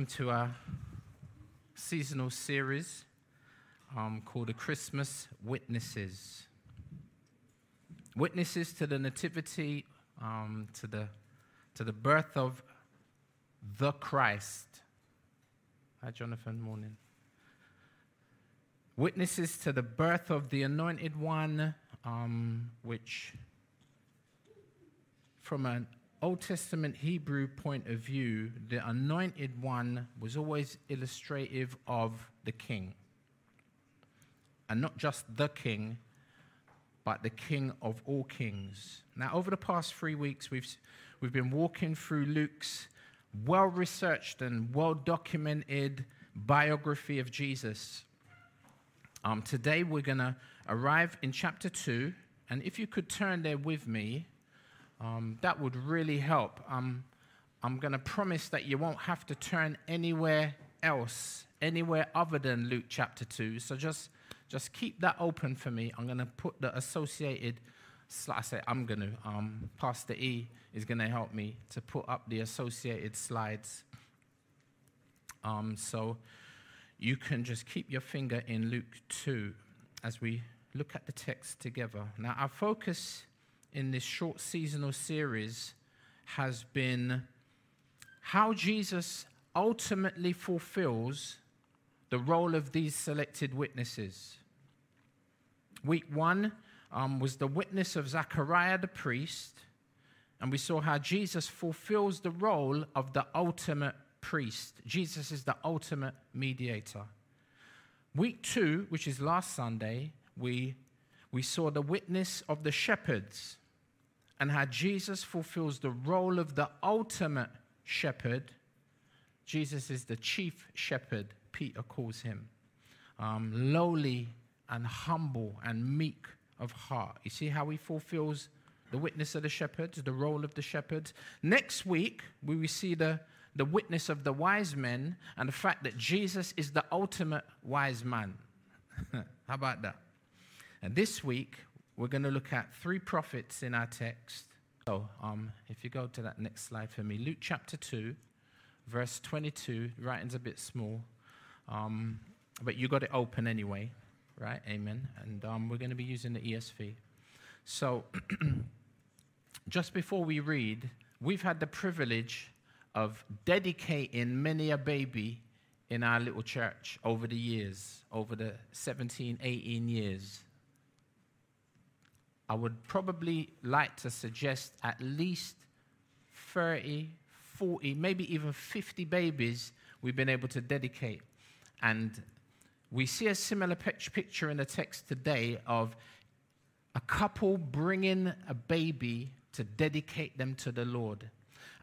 Welcome to our seasonal series um, called The Christmas Witnesses. Witnesses to the Nativity, um, to, the, to the birth of the Christ. Hi, Jonathan, morning. Witnesses to the birth of the Anointed One, um, which, from an Old Testament Hebrew point of view, the anointed one was always illustrative of the king. And not just the king, but the king of all kings. Now, over the past three weeks, we've, we've been walking through Luke's well researched and well documented biography of Jesus. Um, today, we're going to arrive in chapter 2. And if you could turn there with me, um, that would really help. Um, I'm going to promise that you won't have to turn anywhere else, anywhere other than Luke chapter 2. So just, just keep that open for me. I'm going to put the associated, I say I'm going to, um, Pastor E is going to help me to put up the associated slides. Um, so you can just keep your finger in Luke 2 as we look at the text together. Now, our focus in this short seasonal series has been how Jesus ultimately fulfills the role of these selected witnesses. Week one um, was the witness of Zachariah the priest, and we saw how Jesus fulfills the role of the ultimate priest. Jesus is the ultimate mediator. Week two, which is last Sunday, we, we saw the witness of the shepherds and how Jesus fulfills the role of the ultimate shepherd. Jesus is the chief shepherd, Peter calls him. Um, lowly and humble and meek of heart. You see how he fulfills the witness of the shepherds, the role of the shepherds. Next week, we will see the, the witness of the wise men and the fact that Jesus is the ultimate wise man. how about that? And this week, we're going to look at three prophets in our text. So, um, if you go to that next slide for me, Luke chapter 2, verse 22, writing's a bit small, um, but you got it open anyway, right? Amen. And um, we're going to be using the ESV. So, just before we read, we've had the privilege of dedicating many a baby in our little church over the years, over the 17, 18 years. I would probably like to suggest at least 30, 40, maybe even 50 babies we've been able to dedicate. And we see a similar picture in the text today of a couple bringing a baby to dedicate them to the Lord.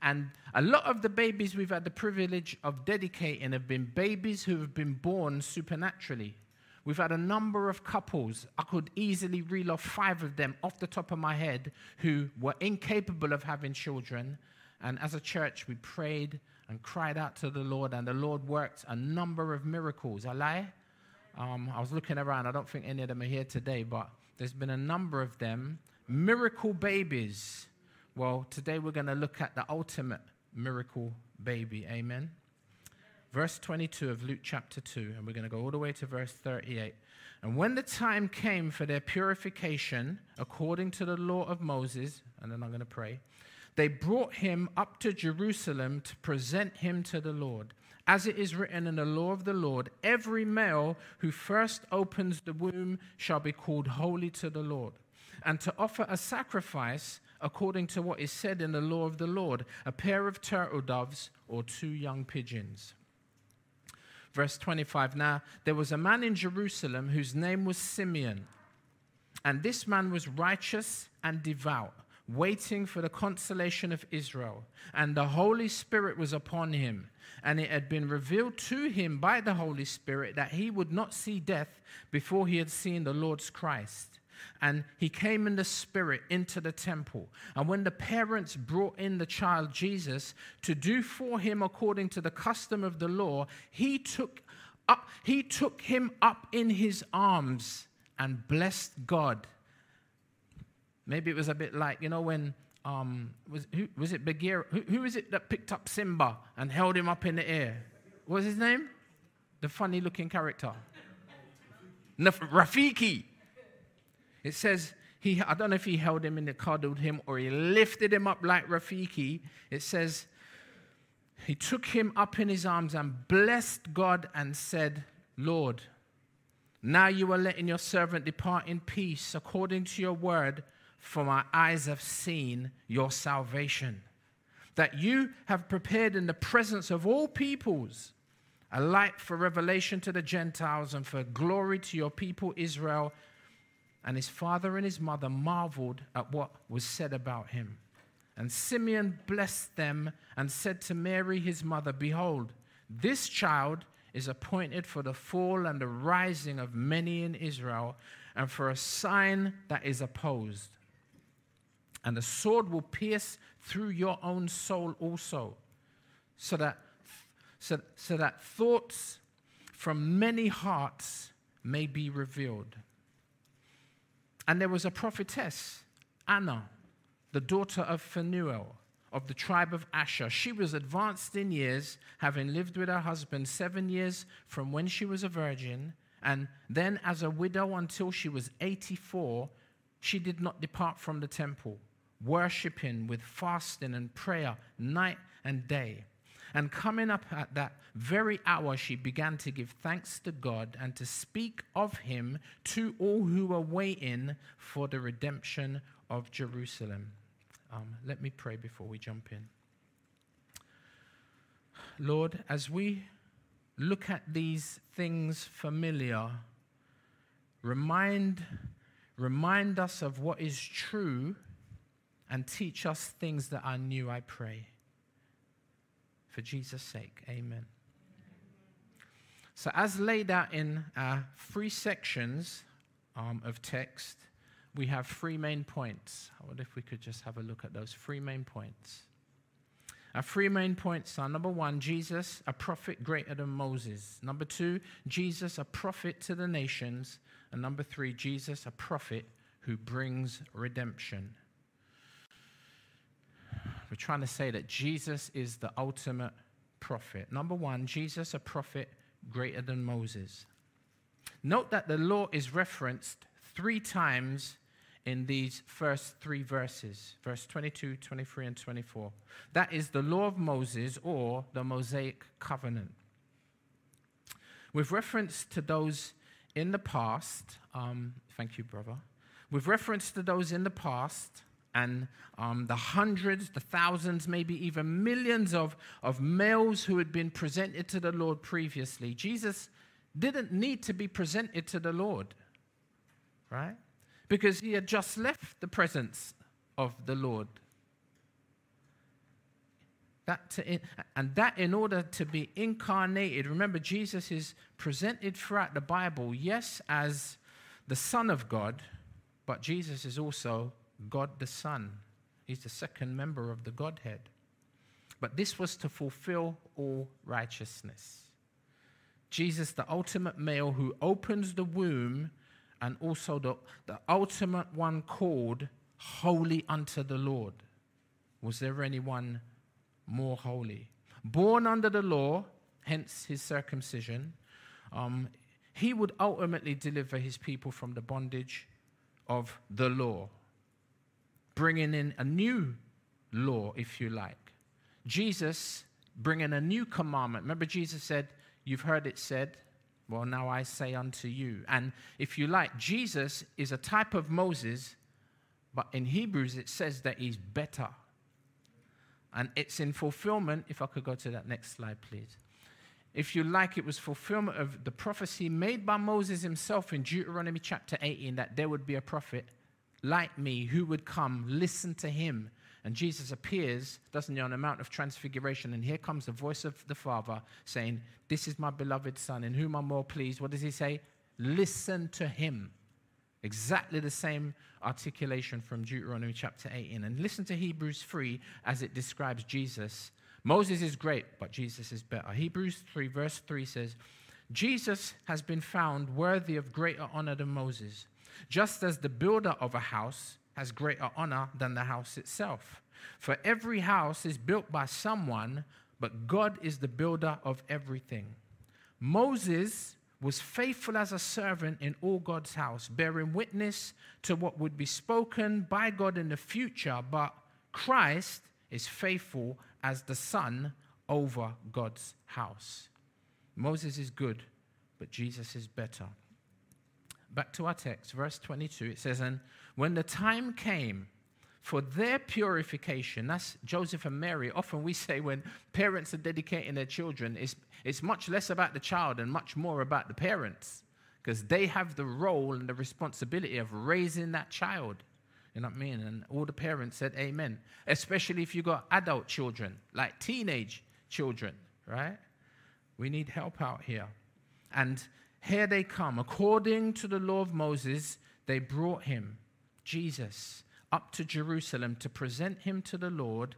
And a lot of the babies we've had the privilege of dedicating have been babies who have been born supernaturally. We've had a number of couples, I could easily reel off five of them off the top of my head, who were incapable of having children. And as a church, we prayed and cried out to the Lord, and the Lord worked a number of miracles. I lie? Um, I was looking around, I don't think any of them are here today, but there's been a number of them. Miracle babies. Well, today we're going to look at the ultimate miracle baby. Amen verse 22 of Luke chapter 2, and we're going to go all the way to verse 38. And when the time came for their purification, according to the law of Moses, and then I'm going to pray, they brought him up to Jerusalem to present him to the Lord. As it is written in the law of the Lord, every male who first opens the womb shall be called holy to the Lord. And to offer a sacrifice according to what is said in the law of the Lord, a pair of turtle doves or two young pigeons. Verse 25 Now, there was a man in Jerusalem whose name was Simeon. And this man was righteous and devout, waiting for the consolation of Israel. And the Holy Spirit was upon him. And it had been revealed to him by the Holy Spirit that he would not see death before he had seen the Lord's Christ. And he came in the spirit into the temple. And when the parents brought in the child Jesus to do for him according to the custom of the law, he took, up, he took him up in his arms and blessed God. Maybe it was a bit like, you know, when um, was, who, was it Bagheera? Who, who is it that picked up Simba and held him up in the air? What was his name? The funny looking character. Rafiki. It says, he, I don't know if he held him and cuddled him or he lifted him up like Rafiki. It says, he took him up in his arms and blessed God and said, Lord, now you are letting your servant depart in peace according to your word, for my eyes have seen your salvation, that you have prepared in the presence of all peoples a light for revelation to the Gentiles and for glory to your people Israel. And his father and his mother marveled at what was said about him. And Simeon blessed them and said to Mary, his mother, Behold, this child is appointed for the fall and the rising of many in Israel, and for a sign that is opposed. And the sword will pierce through your own soul also, so that, so, so that thoughts from many hearts may be revealed. And there was a prophetess, Anna, the daughter of Phanuel of the tribe of Asher. She was advanced in years, having lived with her husband seven years from when she was a virgin, and then as a widow until she was 84. She did not depart from the temple, worshiping with fasting and prayer night and day. And coming up at that very hour, she began to give thanks to God and to speak of him to all who were waiting for the redemption of Jerusalem. Um, let me pray before we jump in. Lord, as we look at these things familiar, remind, remind us of what is true and teach us things that are new, I pray. For Jesus' sake, amen. So, as laid out in our three sections um, of text, we have three main points. I wonder if we could just have a look at those three main points. Our three main points are number one, Jesus, a prophet greater than Moses. Number two, Jesus, a prophet to the nations. And number three, Jesus, a prophet who brings redemption. We're trying to say that Jesus is the ultimate prophet. Number one, Jesus, a prophet greater than Moses. Note that the law is referenced three times in these first three verses, verse 22, 23, and 24. That is the law of Moses or the Mosaic covenant. With reference to those in the past, um, thank you, brother. With reference to those in the past and um, the hundreds, the thousands, maybe even millions of, of males who had been presented to the Lord previously, Jesus didn't need to be presented to the Lord, right? because he had just left the presence of the Lord. That to, and that in order to be incarnated, remember, Jesus is presented throughout the Bible, yes, as the Son of God, but Jesus is also God the Son. He's the second member of the Godhead. But this was to fulfill all righteousness. Jesus, the ultimate male who opens the womb and also the, the ultimate one called holy unto the Lord. Was there anyone more holy? Born under the law, hence his circumcision, um, he would ultimately deliver his people from the bondage of the law, bringing in a new law, if you like. Jesus bringing a new commandment. Remember, Jesus said, You've heard it said, well, now I say unto you. And if you like, Jesus is a type of Moses, but in Hebrews it says that he's better. And it's in fulfillment, if I could go to that next slide, please. If you like, it was fulfillment of the prophecy made by Moses himself in Deuteronomy chapter 18 that there would be a prophet like me who would come, listen to him, and Jesus appears, doesn't he, on the Mount of Transfiguration. And here comes the voice of the Father saying, This is my beloved Son, in whom I'm more pleased. What does he say? Listen to him. Exactly the same articulation from Deuteronomy chapter 18. And listen to Hebrews 3 as it describes Jesus. Moses is great, but Jesus is better. Hebrews 3, verse 3 says, Jesus has been found worthy of greater honor than Moses, just as the builder of a house has greater honor than the house itself. For every house is built by someone, but God is the builder of everything. Moses was faithful as a servant in all God's house, bearing witness to what would be spoken by God in the future, but Christ is faithful as the son over God's house. Moses is good, but Jesus is better. Back to our text, verse 22, it says, And when the time came for their purification, that's Joseph and Mary. Often we say when parents are dedicating their children, it's, it's much less about the child and much more about the parents because they have the role and the responsibility of raising that child. You know what I mean? And all the parents said amen, especially if you've got adult children, like teenage children, right? We need help out here. And here they come. According to the law of Moses, they brought him, Jesus, up to Jerusalem to present him to the Lord.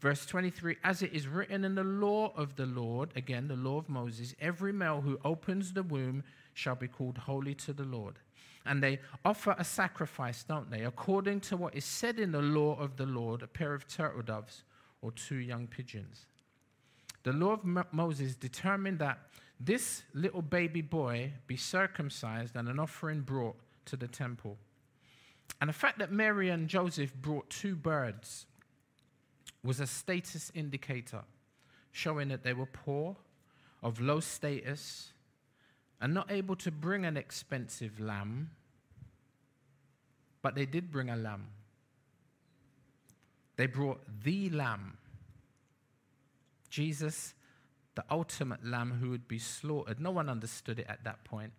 Verse 23 As it is written in the law of the Lord, again, the law of Moses, every male who opens the womb shall be called holy to the Lord. And they offer a sacrifice, don't they? According to what is said in the law of the Lord, a pair of turtle doves or two young pigeons. The law of Mo- Moses determined that this little baby boy be circumcised and an offering brought to the temple. And the fact that Mary and Joseph brought two birds was a status indicator, showing that they were poor, of low status, and not able to bring an expensive lamb, but they did bring a lamb. They brought the lamb. Jesus the ultimate lamb who would be slaughtered. No one understood it at that point.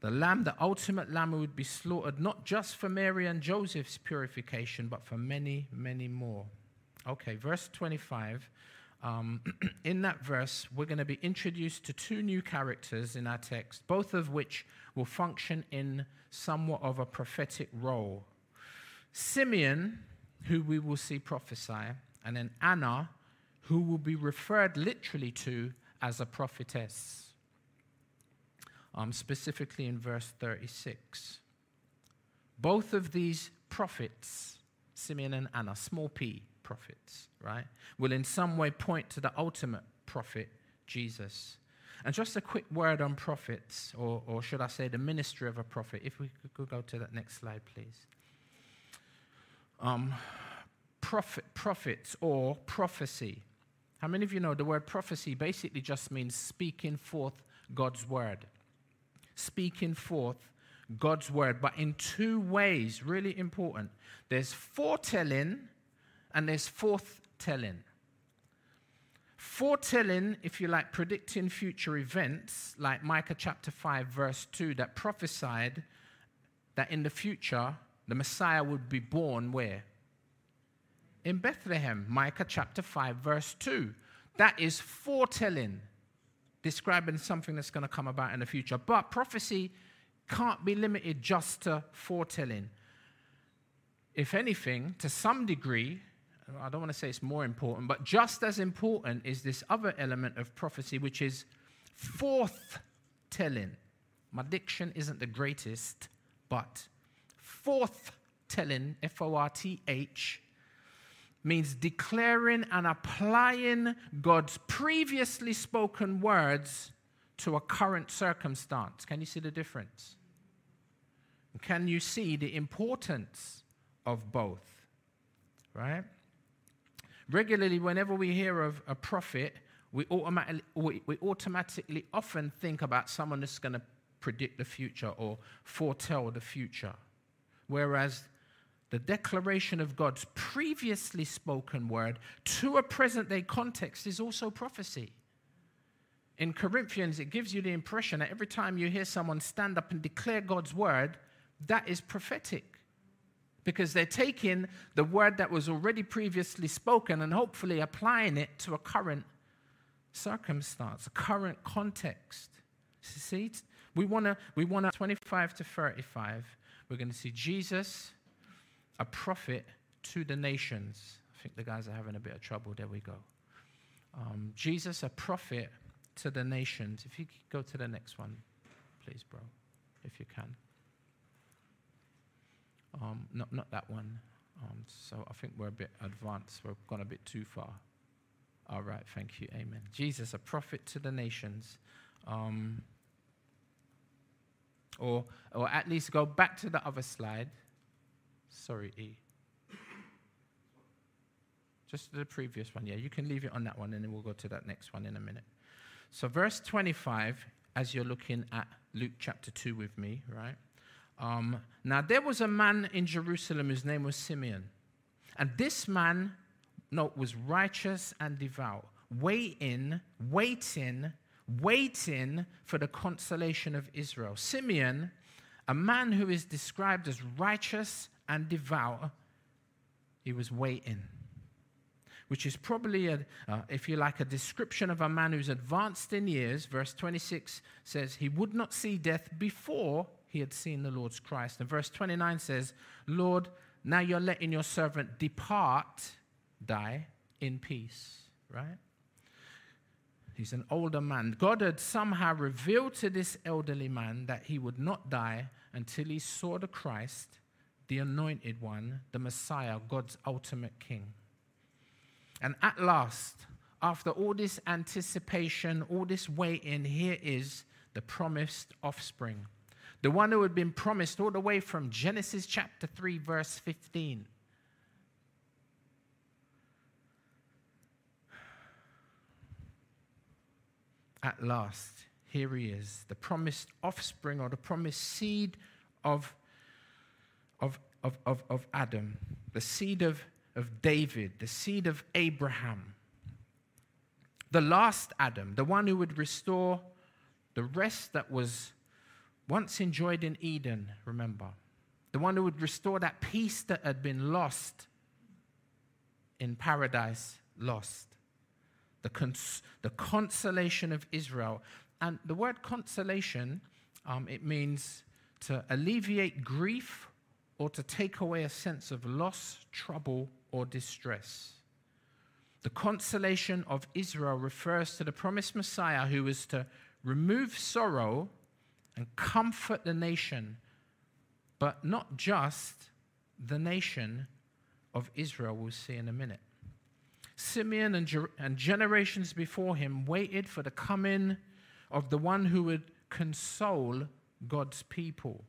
The lamb, the ultimate lamb who would be slaughtered, not just for Mary and Joseph's purification, but for many, many more. Okay, verse 25. Um, in that verse, we're going to be introduced to two new characters in our text, both of which will function in somewhat of a prophetic role. Simeon, who we will see prophesy, and then Anna, who will be referred literally to as a prophetess, um, specifically in verse 36. Both of these prophets, Simeon and Anna, small p prophets, right, will in some way point to the ultimate prophet, Jesus. And just a quick word on prophets, or, or should I say the ministry of a prophet. If we could go to that next slide, please. Um, prophet, prophets or prophecy how many of you know the word prophecy basically just means speaking forth God's word? Speaking forth God's word, but in two ways, really important. There's foretelling and there's forthtelling. Foretelling, if you like, predicting future events, like Micah chapter 5, verse 2, that prophesied that in the future the Messiah would be born where? In Bethlehem, Micah chapter 5, verse 2. That is foretelling, describing something that's going to come about in the future. But prophecy can't be limited just to foretelling. If anything, to some degree, I don't want to say it's more important, but just as important is this other element of prophecy, which is forthtelling. My diction isn't the greatest, but forthtelling, F O R T H, means declaring and applying God's previously spoken words to a current circumstance. Can you see the difference? Can you see the importance of both? Right? Regularly, whenever we hear of a prophet, we automatically, we, we automatically often think about someone that's going to predict the future or foretell the future. Whereas the declaration of God's previously spoken word to a present day context is also prophecy. In Corinthians, it gives you the impression that every time you hear someone stand up and declare God's word, that is prophetic. Because they're taking the word that was already previously spoken and hopefully applying it to a current circumstance, a current context. See, we want to, we want to 25 to 35. We're going to see Jesus a prophet to the nations. I think the guys are having a bit of trouble. There we go. Um, Jesus, a prophet to the nations. If you go to the next one, please, bro, if you can. Um, not, not that one. Um, so I think we're a bit advanced. We've gone a bit too far. All right, thank you. Amen. Jesus, a prophet to the nations. Um, or, or at least go back to the other slide. Sorry, E. Just the previous one. Yeah, you can leave it on that one and then we'll go to that next one in a minute. So, verse 25, as you're looking at Luke chapter 2 with me, right? Um, now, there was a man in Jerusalem whose name was Simeon. And this man, no, was righteous and devout, waiting, waiting, waiting for the consolation of Israel. Simeon, a man who is described as righteous and devour, he was waiting which is probably, a, uh, if you like, a description of a man who's advanced in years. Verse 26 says, He would not see death before he had seen the Lord's Christ. And verse 29 says, Lord, now you're letting your servant depart, die in peace, right? He's an older man. God had somehow revealed to this elderly man that he would not die until he saw the Christ, the anointed one, the Messiah, God's ultimate king. And at last, after all this anticipation, all this waiting, here is the promised offspring. The one who had been promised all the way from Genesis chapter 3, verse 15. At last, here he is, the promised offspring or the promised seed of, of, of, of, of Adam, the seed of of David, the seed of Abraham, the last Adam, the one who would restore the rest that was once enjoyed in Eden, remember. The one who would restore that peace that had been lost in paradise, lost. The, cons- the consolation of Israel. And the word consolation, um, it means to alleviate grief or to take away a sense of loss, trouble, or distress. The consolation of Israel refers to the promised Messiah who is to remove sorrow and comfort the nation, but not just the nation of Israel, we'll see in a minute. Simeon and, and generations before him waited for the coming of the one who would console God's people.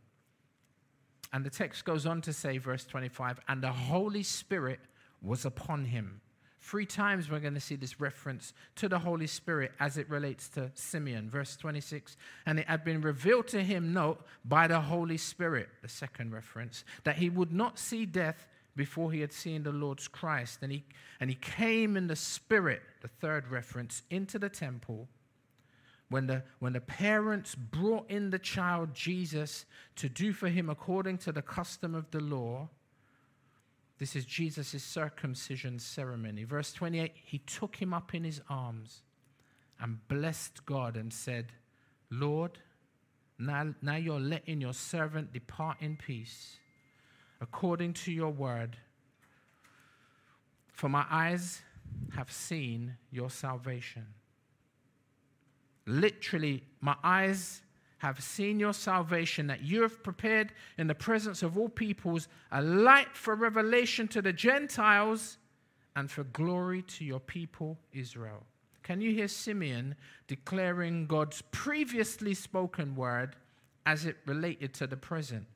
And the text goes on to say, verse 25, and the Holy Spirit was upon him. Three times we're going to see this reference to the Holy Spirit as it relates to Simeon. Verse 26, and it had been revealed to him, note, by the Holy Spirit, the second reference, that he would not see death before he had seen the Lord's Christ. And he, and he came in the Spirit, the third reference, into the temple. When the, when the parents brought in the child Jesus to do for him according to the custom of the law, this is Jesus' circumcision ceremony. Verse 28 He took him up in his arms and blessed God and said, Lord, now, now you're letting your servant depart in peace according to your word. For my eyes have seen your salvation. Literally, my eyes have seen your salvation, that you have prepared in the presence of all peoples a light for revelation to the Gentiles and for glory to your people Israel. Can you hear Simeon declaring God's previously spoken word as it related to the present?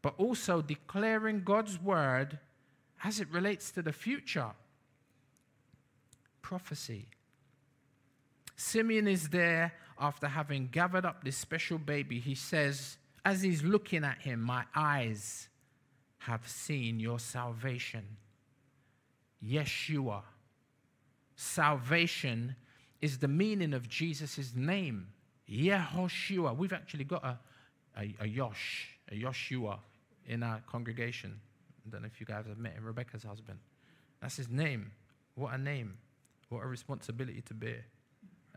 But also declaring God's word as it relates to the future. Prophecy. Simeon is there after having gathered up this special baby, he says, as he's looking at him, My eyes have seen your salvation. Yeshua. Salvation is the meaning of Jesus' name. Yehoshua. We've actually got a, a, a Yosh, a Yoshua in our congregation. I don't know if you guys have met Rebecca's husband. That's his name. What a name. What a responsibility to bear.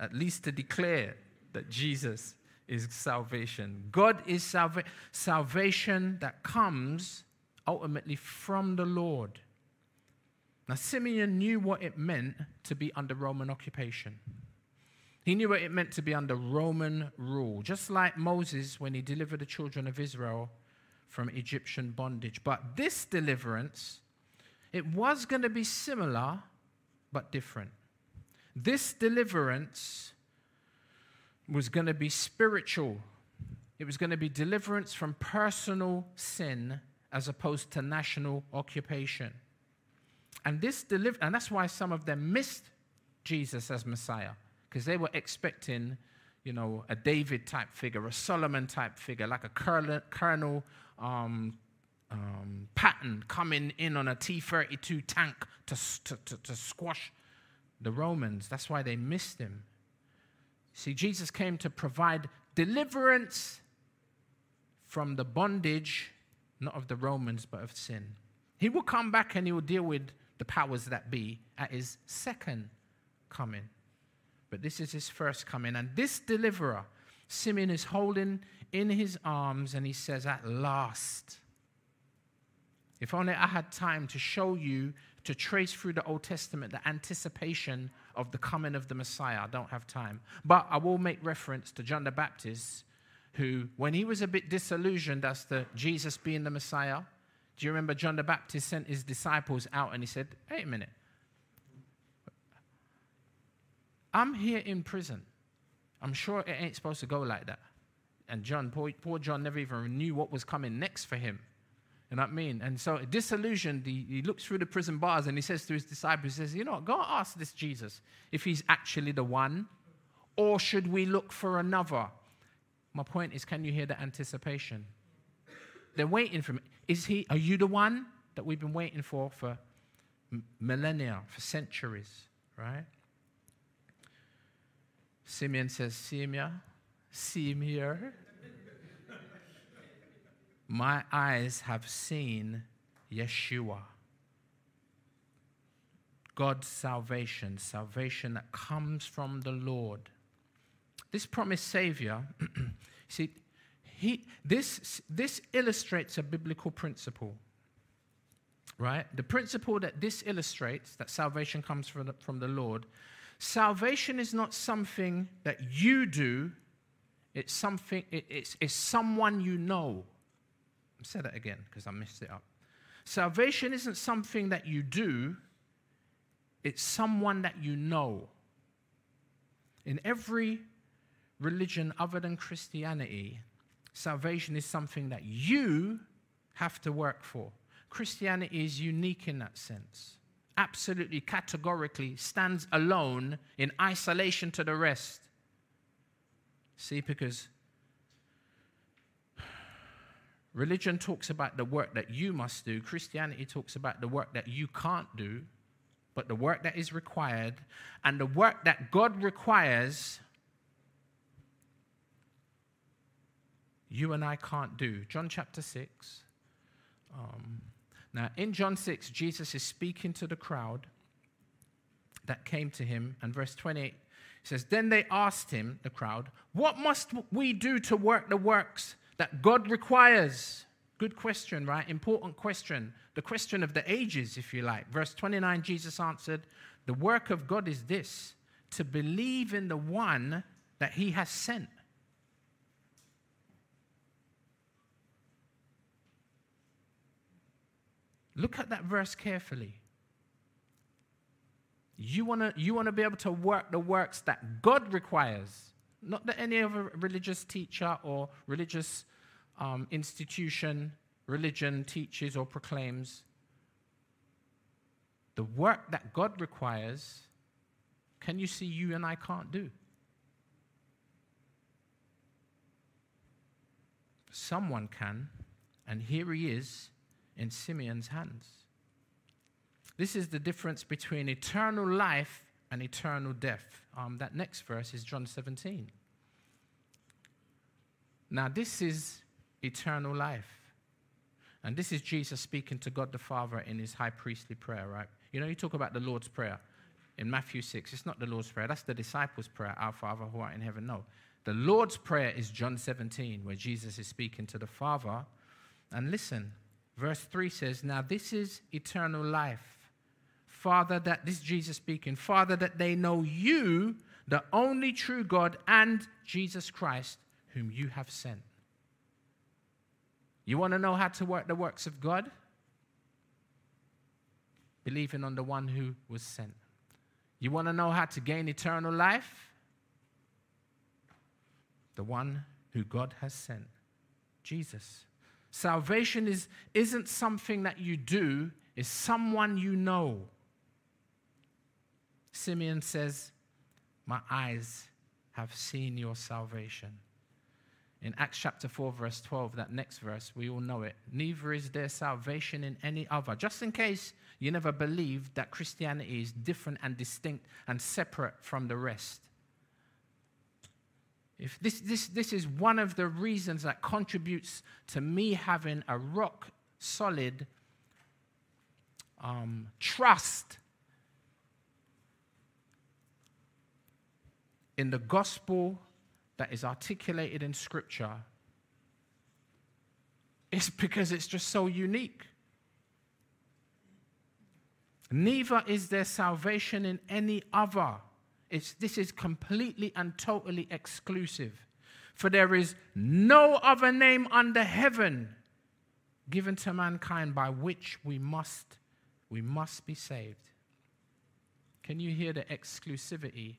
At least to declare that Jesus is salvation. God is salva- salvation that comes ultimately from the Lord. Now, Simeon knew what it meant to be under Roman occupation. He knew what it meant to be under Roman rule. Just like Moses, when he delivered the children of Israel from Egyptian bondage. But this deliverance, it was going to be similar but different. This deliverance was going to be spiritual. It was going to be deliverance from personal sin as opposed to national occupation. And this deliver and that's why some of them missed Jesus as Messiah because they were expecting, you know, a David type figure, a Solomon type figure, like a Colonel um, um, Patton coming in on a T 32 tank to, to, to, to squash the Romans. That's why they missed him. See, Jesus came to provide deliverance from the bondage, not of the Romans, but of sin. He will come back and he will deal with the powers that be at his second coming. But this is his first coming. And this deliverer, Simeon is holding in his arms and he says, At last. If only I had time to show you, to trace through the Old Testament the anticipation of the coming of the Messiah. I don't have time. But I will make reference to John the Baptist, who, when he was a bit disillusioned as to Jesus being the Messiah, do you remember John the Baptist sent his disciples out and he said, Wait a minute. I'm here in prison. I'm sure it ain't supposed to go like that. And John, poor, poor John, never even knew what was coming next for him. You know what I mean? And so, disillusioned, he, he looks through the prison bars and he says to his disciples, he says, You know, go ask this Jesus if he's actually the one, or should we look for another? My point is, can you hear the anticipation? They're waiting for me. Is he, are you the one that we've been waiting for for millennia, for centuries, right? Simeon says, Simeon, here. My eyes have seen Yeshua. God's salvation, salvation that comes from the Lord. This promised Savior, see, he, this, this illustrates a biblical principle, right? The principle that this illustrates, that salvation comes from the, from the Lord, salvation is not something that you do, it's something, it, it's, it's someone you know. Say that again because I messed it up. Salvation isn't something that you do, it's someone that you know. In every religion other than Christianity, salvation is something that you have to work for. Christianity is unique in that sense. Absolutely, categorically stands alone in isolation to the rest. See, because religion talks about the work that you must do, Christianity talks about the work that you can't do, but the work that is required, and the work that God requires you and I can't do. John chapter 6. Um, now, in John 6, Jesus is speaking to the crowd that came to him, and verse 28 says, Then they asked him, the crowd, What must we do to work the works that God requires? Good question, right? Important question. The question of the ages, if you like. Verse 29, Jesus answered, The work of God is this, to believe in the one that he has sent. Look at that verse carefully. You want to you wanna be able to work the works that God requires, not that any other religious teacher or religious um, institution, religion teaches or proclaims. The work that God requires, can you see you and I can't do? Someone can, and here he is in Simeon's hands. This is the difference between eternal life and eternal death. Um, that next verse is John 17. Now, this is eternal life. And this is Jesus speaking to God the Father in his high priestly prayer, right? You know, you talk about the Lord's Prayer in Matthew 6. It's not the Lord's Prayer, that's the disciples' prayer, Our Father who art in heaven. No. The Lord's Prayer is John 17, where Jesus is speaking to the Father. And listen, Verse 3 says, Now this is eternal life. Father, that this Jesus speaking, Father, that they know you, the only true God, and Jesus Christ, whom you have sent. You want to know how to work the works of God? Believing on the one who was sent. You want to know how to gain eternal life? The one who God has sent, Jesus. Salvation is, isn't something that you do, it's someone you know. Simeon says, My eyes have seen your salvation. In Acts chapter 4, verse 12, that next verse, we all know it. Neither is there salvation in any other. Just in case you never believed that Christianity is different and distinct and separate from the rest. If this, this, this is one of the reasons that contributes to me having a rock solid um, trust in the gospel that is articulated in Scripture, it's because it's just so unique. Neither is there salvation in any other. It's, this is completely and totally exclusive. For there is no other name under heaven given to mankind by which we must, we must be saved. Can you hear the exclusivity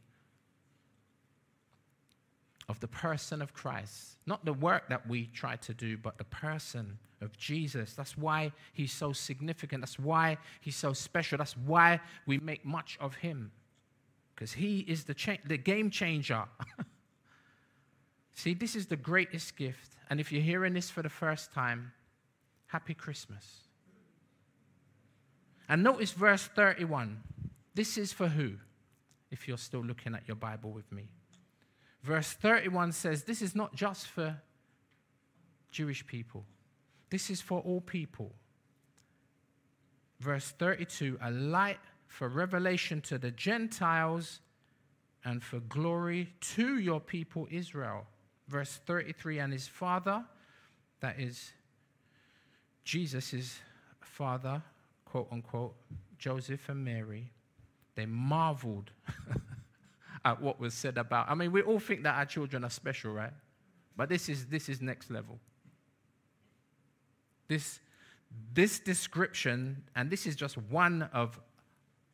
of the person of Christ. Not the work that we try to do, but the person of Jesus. That's why he's so significant. That's why he's so special. That's why we make much of him. Because he is the, cha- the game changer. See, this is the greatest gift. And if you're hearing this for the first time, happy Christmas. And notice verse 31. This is for who? If you're still looking at your Bible with me. Verse 31 says, This is not just for Jewish people, this is for all people. Verse 32 a light for revelation to the Gentiles and for glory to your people Israel. Verse 33 and his father, that is Jesus' father, quote unquote, Joseph and Mary, they marveled at what was said about. I mean, we all think that our children are special, right? But this is this is next level. This this description, and this is just one of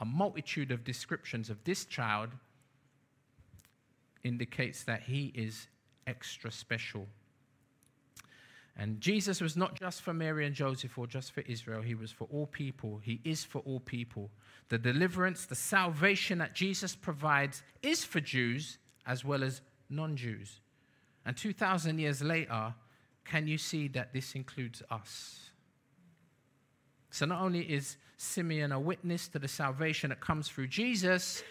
a multitude of descriptions of this child, indicates that he is extra special. And Jesus was not just for Mary and Joseph or just for Israel, he was for all people. He is for all people. The deliverance, the salvation that Jesus provides is for Jews as well as non Jews. And 2,000 years later, can you see that this includes us? So not only is Simeon a witness to the salvation that comes through Jesus,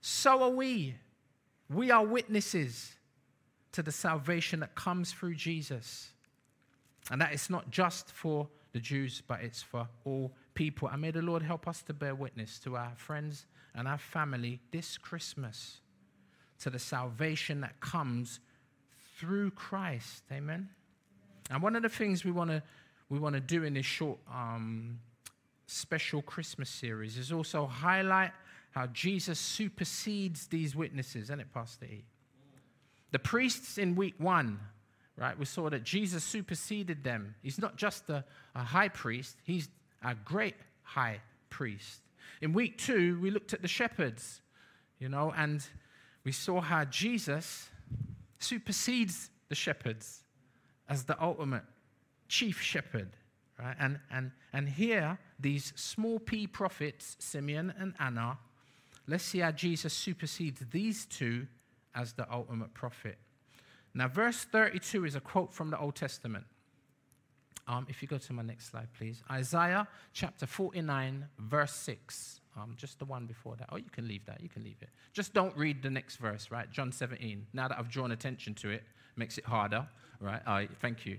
so are we. We are witnesses to the salvation that comes through Jesus. And that it's not just for the Jews, but it's for all people. And may the Lord help us to bear witness to our friends and our family this Christmas to the salvation that comes through Christ. Amen. And one of the things we want to we want to do in this short um, special Christmas series is also highlight how Jesus supersedes these witnesses, isn't it, Pastor E? The priests in week one right? We saw that Jesus superseded them. He's not just a, a high priest, he's a great high priest. In week two, we looked at the shepherds, you know, and we saw how Jesus supersedes the shepherds as the ultimate chief shepherd, right? And, and, and here, these small p prophets, Simeon and Anna, let's see how Jesus supersedes these two as the ultimate prophet. Now, verse 32 is a quote from the Old Testament. Um, if you go to my next slide, please. Isaiah chapter 49, verse 6. Um, just the one before that. Oh, you can leave that. You can leave it. Just don't read the next verse, right? John 17. Now that I've drawn attention to it, makes it harder, right? Uh, thank you.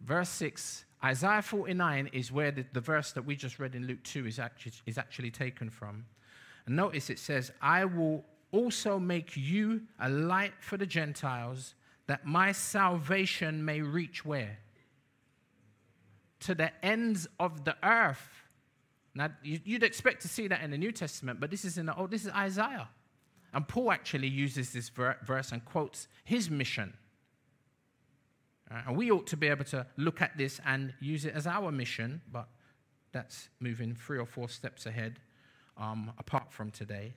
Verse 6. Isaiah 49 is where the, the verse that we just read in Luke 2 is actually, is actually taken from. And notice it says, I will also make you a light for the Gentiles, that my salvation may reach where? To the ends of the earth. Now, you'd expect to see that in the New Testament, but this is in the Old, this is Isaiah. And Paul actually uses this verse and quotes his mission. Uh, and we ought to be able to look at this and use it as our mission, but that's moving three or four steps ahead um, apart from today.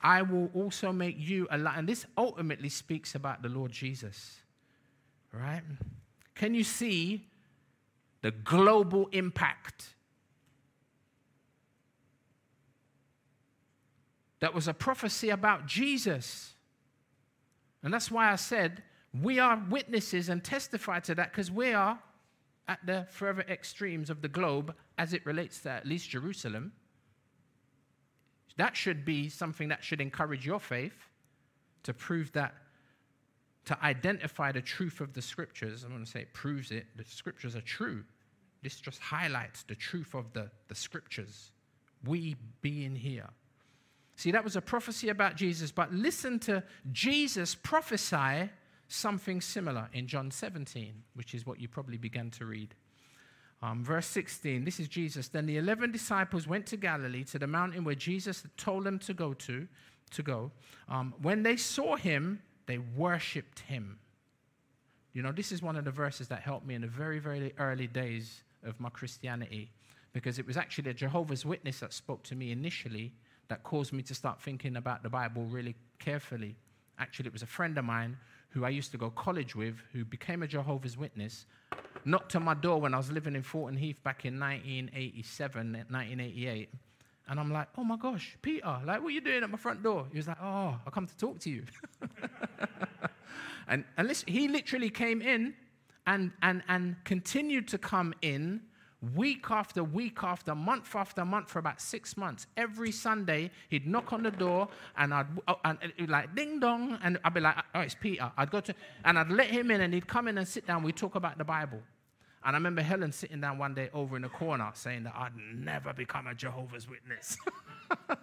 I will also make you a light. And this ultimately speaks about the Lord Jesus, right? Can you see the global impact? That was a prophecy about Jesus. And that's why I said we are witnesses and testify to that because we are at the further extremes of the globe as it relates to at least Jerusalem. That should be something that should encourage your faith to prove that, to identify the truth of the scriptures. I'm going to say it proves it. The scriptures are true. This just highlights the truth of the, the scriptures. We being here. See, that was a prophecy about Jesus, but listen to Jesus prophesy something similar in John 17, which is what you probably began to read. Um, verse 16, this is Jesus. Then the 11 disciples went to Galilee, to the mountain where Jesus had told them to go to, to go. Um, when they saw him, they worshipped him. You know, this is one of the verses that helped me in the very, very early days of my Christianity because it was actually a Jehovah's Witness that spoke to me initially that caused me to start thinking about the Bible really carefully. Actually, it was a friend of mine who I used to go college with, who became a Jehovah's Witness, knocked on my door when I was living in Thornton Heath back in 1987, 1988. And I'm like, oh my gosh, Peter, like, what are you doing at my front door? He was like, oh, I come to talk to you. and and listen, he literally came in and, and, and continued to come in week after week after month after month for about six months. Every Sunday, he'd knock on the door and I'd oh, and like ding dong, and I'd be like, "Oh, it's Peter." I'd go to and I'd let him in, and he'd come in and sit down. We'd talk about the Bible. And I remember Helen sitting down one day over in the corner saying that I'd never become a Jehovah's Witness.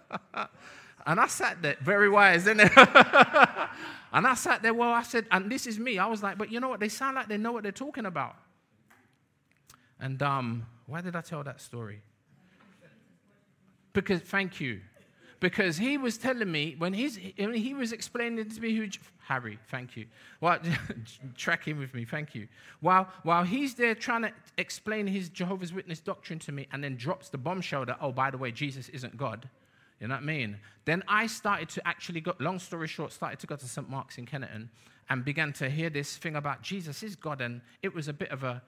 and I sat there, very wise, isn't it? and I sat there, well, I said, and this is me. I was like, but you know what? They sound like they know what they're talking about. And um, why did I tell that story? Because, thank you. Because he was telling me, when, he's, when he was explaining to me who, Harry, thank you. Well, tracking with me, thank you. While, while he's there trying to explain his Jehovah's Witness doctrine to me and then drops the bombshell that, oh, by the way, Jesus isn't God. You know what I mean? Then I started to actually go, long story short, started to go to St. Mark's in Kennington and began to hear this thing about Jesus is God. And it was a bit of a,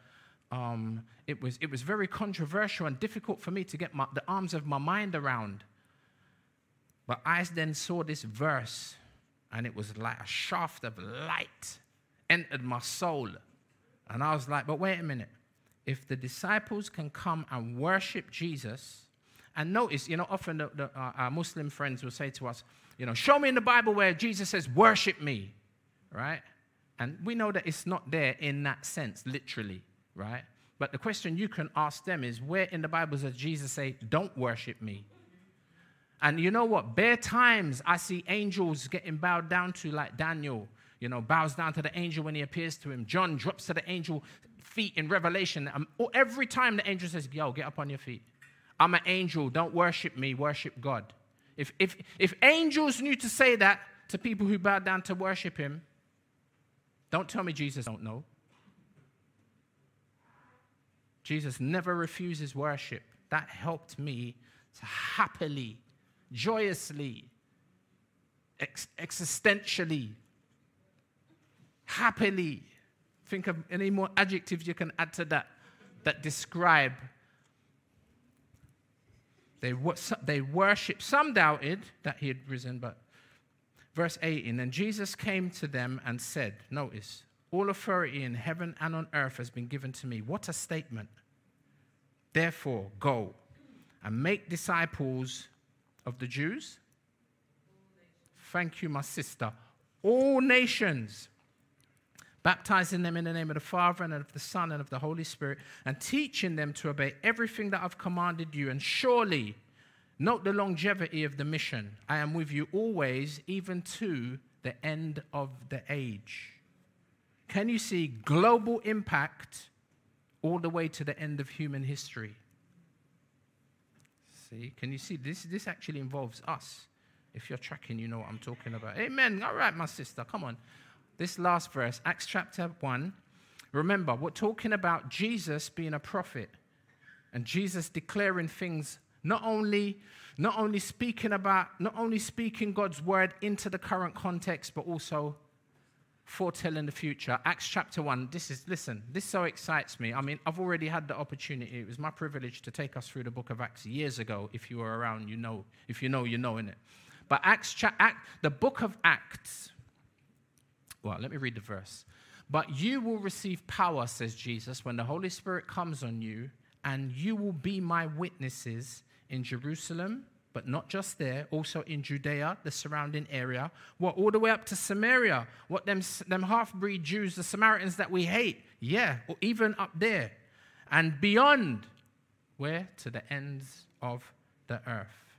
um, it, was, it was very controversial and difficult for me to get my, the arms of my mind around. But I then saw this verse, and it was like a shaft of light entered my soul. And I was like, but wait a minute. If the disciples can come and worship Jesus, and notice, you know, often the, the, uh, our Muslim friends will say to us, you know, show me in the Bible where Jesus says, worship me, right? And we know that it's not there in that sense, literally right? But the question you can ask them is where in the Bible does Jesus say, don't worship me? And you know what? Bare times I see angels getting bowed down to, like Daniel, you know, bows down to the angel when he appears to him. John drops to the angel feet in Revelation. Um, every time the angel says, Yo, get up on your feet. I'm an angel. Don't worship me, worship God. If, if, if angels knew to say that to people who bow down to worship him, don't tell me Jesus don't know. Jesus never refuses worship. That helped me to happily, joyously, ex- existentially, happily. Think of any more adjectives you can add to that that describe. They, they worship. Some doubted that he had risen, but verse 18 and Jesus came to them and said, Notice, all authority in heaven and on earth has been given to me. What a statement. Therefore, go and make disciples of the Jews. Thank you, my sister. All nations, baptizing them in the name of the Father and of the Son and of the Holy Spirit, and teaching them to obey everything that I've commanded you. And surely, note the longevity of the mission. I am with you always, even to the end of the age. Can you see global impact all the way to the end of human history? See, can you see this? This actually involves us. If you're tracking, you know what I'm talking about. Amen. All right, my sister, come on. This last verse, Acts chapter 1. Remember, we're talking about Jesus being a prophet and Jesus declaring things not only not only speaking about not only speaking God's word into the current context but also foretelling the future. Acts chapter 1. This is listen, this so excites me. I mean, I've already had the opportunity. It was my privilege to take us through the book of Acts years ago. If you were around, you know. If you know, you know in it. But Acts cha- Act, the book of Acts. Well, let me read the verse. But you will receive power, says Jesus, when the Holy Spirit comes on you, and you will be my witnesses in Jerusalem, but not just there, also in Judea, the surrounding area, what all the way up to Samaria, what them, them half breed Jews, the Samaritans that we hate, yeah, or even up there, and beyond, where? To the ends of the earth.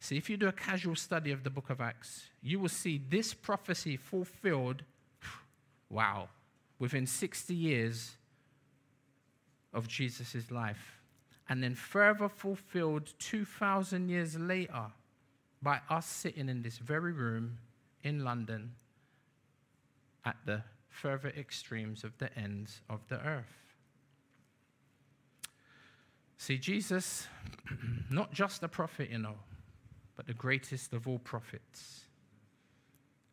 See, if you do a casual study of the book of Acts, you will see this prophecy fulfilled Wow. Within 60 years of Jesus' life. And then further fulfilled 2,000 years later by us sitting in this very room in London at the further extremes of the ends of the earth. See, Jesus, not just a prophet, you know, but the greatest of all prophets.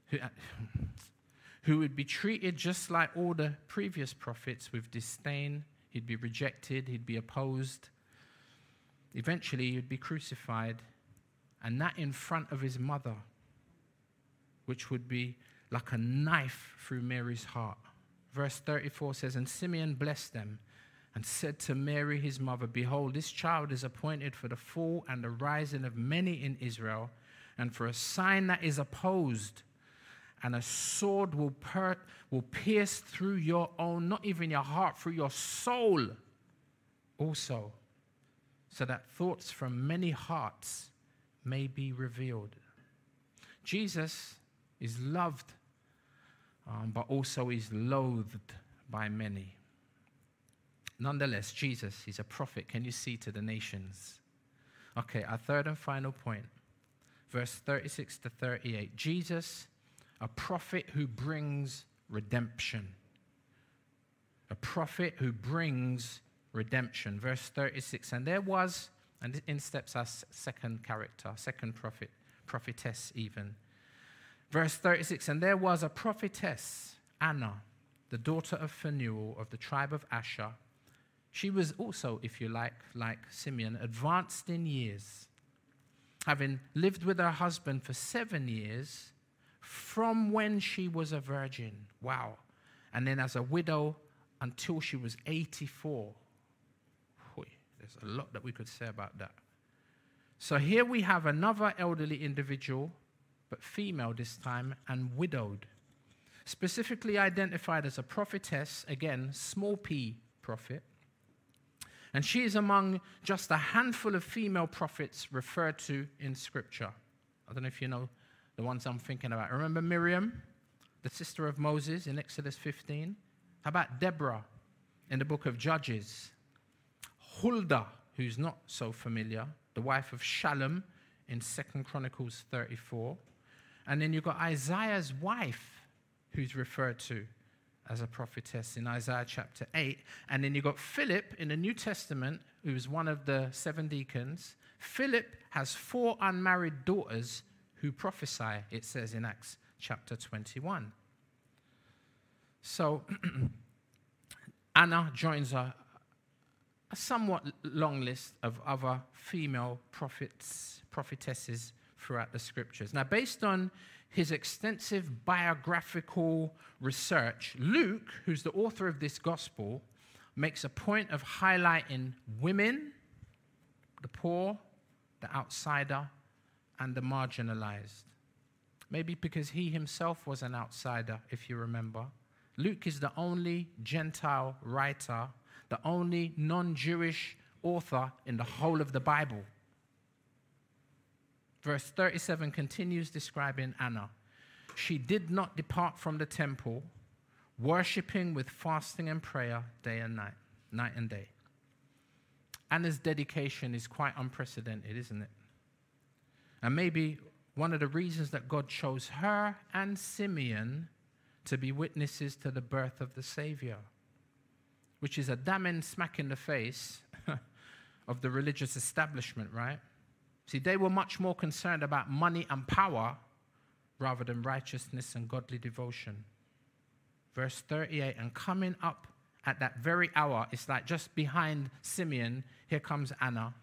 Who, uh, who would be treated just like all the previous prophets with disdain. He'd be rejected, he'd be opposed. Eventually, he'd be crucified, and that in front of his mother, which would be like a knife through Mary's heart. Verse 34 says, And Simeon blessed them and said to Mary, his mother, Behold, this child is appointed for the fall and the rising of many in Israel, and for a sign that is opposed and a sword will, per- will pierce through your own, not even your heart, through your soul also, so that thoughts from many hearts may be revealed. Jesus is loved, um, but also is loathed by many. Nonetheless, Jesus is a prophet. Can you see to the nations? Okay, our third and final point, verse 36 to 38. Jesus a prophet who brings redemption. A prophet who brings redemption. Verse 36 And there was, and in steps our second character, second prophet, prophetess even. Verse 36 And there was a prophetess, Anna, the daughter of Phanuel of the tribe of Asher. She was also, if you like, like Simeon, advanced in years. Having lived with her husband for seven years, from when she was a virgin. Wow. And then as a widow until she was 84. There's a lot that we could say about that. So here we have another elderly individual, but female this time, and widowed. Specifically identified as a prophetess, again, small p prophet. And she is among just a handful of female prophets referred to in Scripture. I don't know if you know the ones I'm thinking about. Remember Miriam, the sister of Moses in Exodus 15? How about Deborah in the book of Judges? Huldah, who's not so familiar, the wife of Shallum in Second Chronicles 34. And then you've got Isaiah's wife, who's referred to as a prophetess in Isaiah chapter 8. And then you've got Philip in the New Testament, who's one of the seven deacons. Philip has four unmarried daughters who prophesy, it says in Acts chapter 21. So Anna joins a, a somewhat long list of other female prophets, prophetesses throughout the scriptures. Now, based on his extensive biographical research, Luke, who's the author of this gospel, makes a point of highlighting women, the poor, the outsider, and the marginalized. Maybe because he himself was an outsider, if you remember. Luke is the only Gentile writer, the only non Jewish author in the whole of the Bible. Verse 37 continues describing Anna. She did not depart from the temple, worshipping with fasting and prayer day and night, night and day. Anna's dedication is quite unprecedented, isn't it? And maybe one of the reasons that God chose her and Simeon to be witnesses to the birth of the Savior, which is a damning smack in the face of the religious establishment, right? See, they were much more concerned about money and power rather than righteousness and godly devotion. Verse 38 and coming up at that very hour, it's like just behind Simeon, here comes Anna.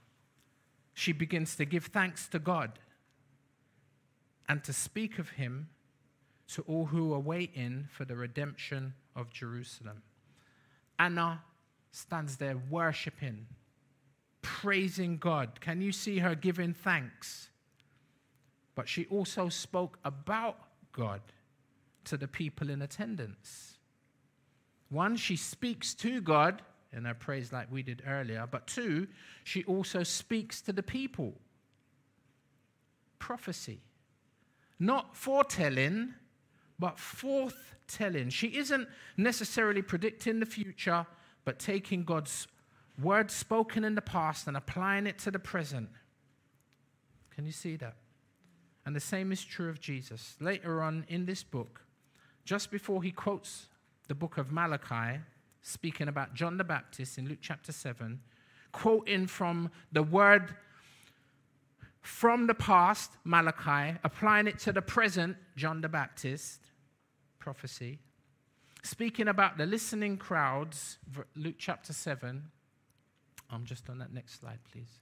She begins to give thanks to God and to speak of him to all who are waiting for the redemption of Jerusalem. Anna stands there worshiping, praising God. Can you see her giving thanks? But she also spoke about God to the people in attendance. One, she speaks to God in her praise like we did earlier, but two, she also speaks to the people. Prophecy. Not foretelling, but forthtelling. She isn't necessarily predicting the future, but taking God's word spoken in the past and applying it to the present. Can you see that? And the same is true of Jesus. Later on in this book, just before he quotes the book of Malachi, speaking about John the Baptist in Luke chapter 7, quoting from the word from the past, Malachi, applying it to the present, John the Baptist, prophecy, speaking about the listening crowds, Luke chapter 7. I'm just on that next slide, please.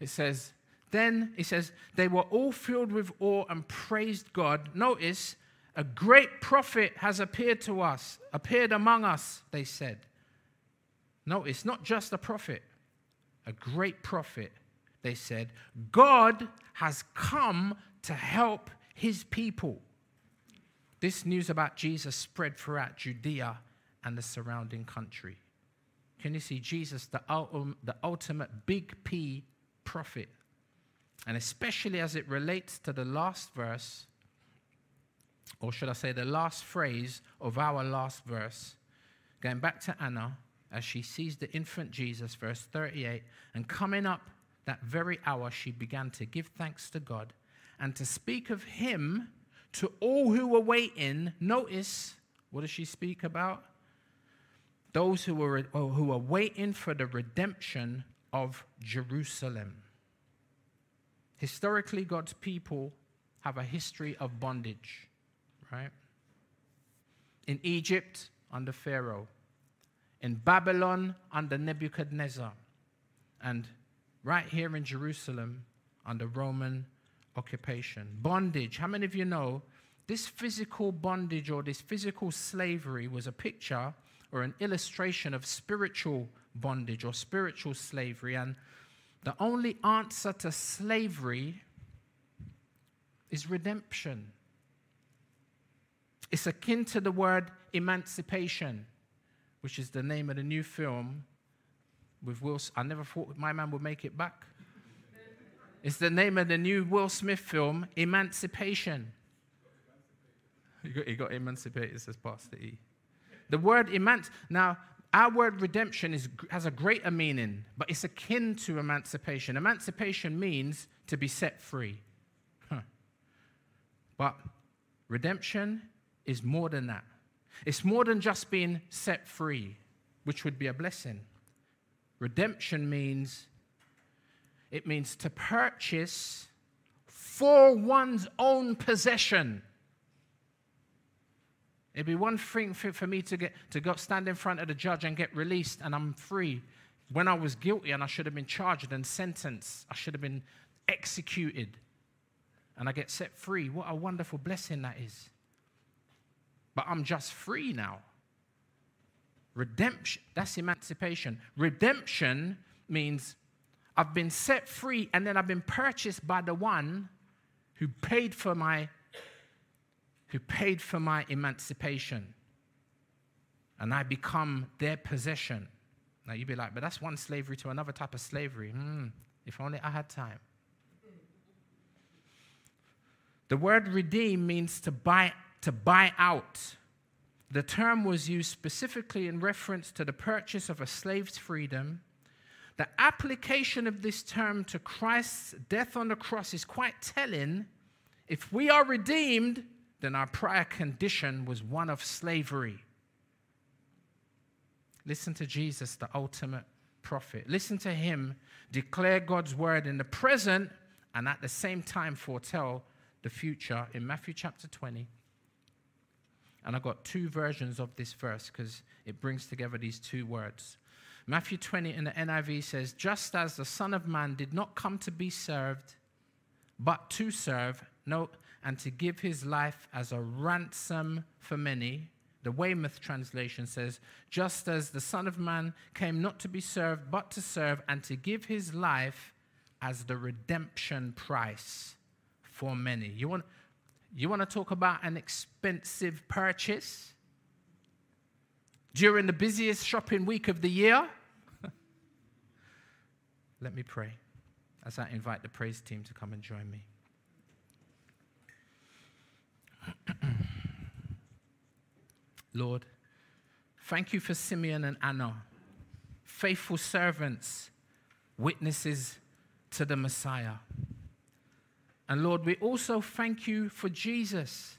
It says, then he says, they were all filled with awe and praised God. Notice, a great prophet has appeared to us, appeared among us, they said. Notice, not just a prophet, a great prophet, they said. God has come to help his people. This news about Jesus spread throughout Judea and the surrounding country. Can you see Jesus, the, the ultimate big P prophet? And especially as it relates to the last verse, or should I say the last phrase of our last verse, going back to Anna as she sees the infant Jesus, verse 38, and coming up that very hour, she began to give thanks to God and to speak of him to all who were waiting. Notice, what does she speak about? Those who were, oh, who were waiting for the redemption of Jerusalem. Historically, God's people have a history of bondage, right? In Egypt, under Pharaoh. In Babylon, under Nebuchadnezzar. And right here in Jerusalem, under Roman occupation. Bondage. How many of you know this physical bondage or this physical slavery was a picture or an illustration of spiritual bondage or spiritual slavery? And the only answer to slavery is redemption. It's akin to the word emancipation, which is the name of the new film with Will. I never thought my man would make it back. It's the name of the new Will Smith film, Emancipation. He got, he got emancipated, says Pastor E. The word emanc. Now, our word redemption is, has a greater meaning, but it's akin to emancipation. Emancipation means to be set free. Huh. But redemption is more than that. It's more than just being set free, which would be a blessing. Redemption means it means to purchase for one's own possession. It'd be one thing for me to get to go stand in front of the judge and get released and I'm free. When I was guilty and I should have been charged and sentenced, I should have been executed. And I get set free. What a wonderful blessing that is. But I'm just free now. Redemption, that's emancipation. Redemption means I've been set free and then I've been purchased by the one who paid for my who paid for my emancipation. And I become their possession. Now you'd be like, but that's one slavery to another type of slavery. Hmm, if only I had time. The word redeem means to buy to buy out. The term was used specifically in reference to the purchase of a slave's freedom the application of this term to Christ's death on the cross is quite telling. If we are redeemed, then our prior condition was one of slavery. Listen to Jesus, the ultimate prophet. Listen to him declare God's word in the present and at the same time foretell the future in Matthew chapter 20. And I've got two versions of this verse because it brings together these two words. Matthew 20 in the NIV says, Just as the Son of Man did not come to be served, but to serve, no, and to give his life as a ransom for many. The Weymouth translation says, Just as the Son of Man came not to be served, but to serve, and to give his life as the redemption price for many. You want, you want to talk about an expensive purchase? During the busiest shopping week of the year? Let me pray as I invite the praise team to come and join me. Lord, thank you for Simeon and Anna, faithful servants, witnesses to the Messiah. And Lord, we also thank you for Jesus,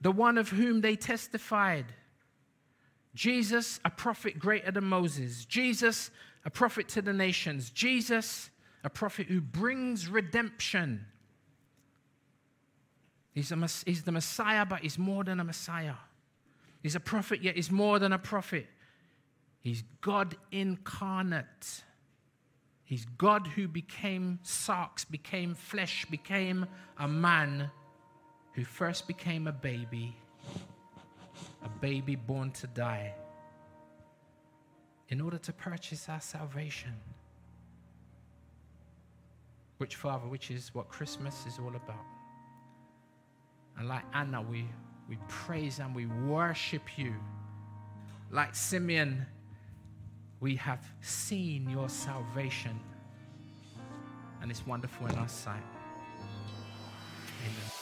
the one of whom they testified. Jesus, a prophet greater than Moses. Jesus, a prophet to the nations. Jesus, a prophet who brings redemption. He's, a, he's the Messiah, but he's more than a Messiah. He's a prophet, yet he's more than a prophet. He's God incarnate. He's God who became sarx, became flesh, became a man who first became a baby, a baby born to die, in order to purchase our salvation. Which, Father, which is what Christmas is all about. And like Anna, we we praise and we worship you. Like Simeon, we have seen your salvation, and it's wonderful in our sight. Amen.